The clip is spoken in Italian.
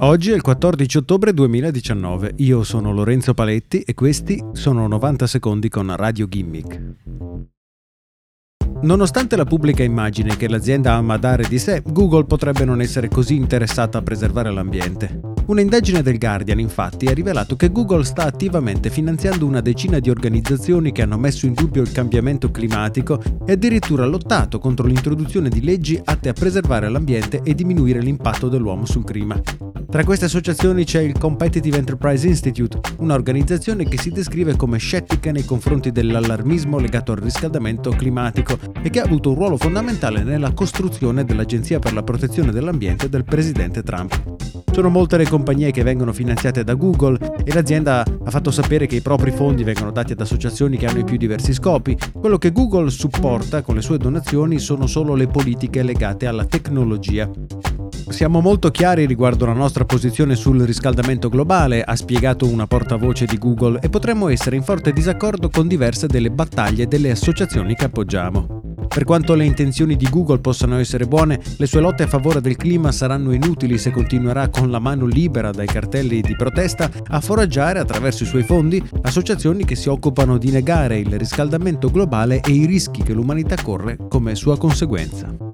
Oggi è il 14 ottobre 2019, io sono Lorenzo Paletti e questi sono 90 secondi con Radio Gimmick. Nonostante la pubblica immagine che l'azienda ama dare di sé, Google potrebbe non essere così interessata a preservare l'ambiente. Un'indagine del Guardian infatti ha rivelato che Google sta attivamente finanziando una decina di organizzazioni che hanno messo in dubbio il cambiamento climatico e addirittura lottato contro l'introduzione di leggi atte a preservare l'ambiente e diminuire l'impatto dell'uomo sul clima. Tra queste associazioni c'è il Competitive Enterprise Institute, un'organizzazione che si descrive come scettica nei confronti dell'allarmismo legato al riscaldamento climatico e che ha avuto un ruolo fondamentale nella costruzione dell'Agenzia per la protezione dell'ambiente del presidente Trump. Sono molte le compagnie che vengono finanziate da Google e l'azienda ha fatto sapere che i propri fondi vengono dati ad associazioni che hanno i più diversi scopi. Quello che Google supporta con le sue donazioni sono solo le politiche legate alla tecnologia. Siamo molto chiari riguardo la nostra posizione sul riscaldamento globale, ha spiegato una portavoce di Google, e potremmo essere in forte disaccordo con diverse delle battaglie delle associazioni che appoggiamo. Per quanto le intenzioni di Google possano essere buone, le sue lotte a favore del clima saranno inutili se continuerà con la mano libera dai cartelli di protesta a foraggiare attraverso i suoi fondi associazioni che si occupano di negare il riscaldamento globale e i rischi che l'umanità corre come sua conseguenza.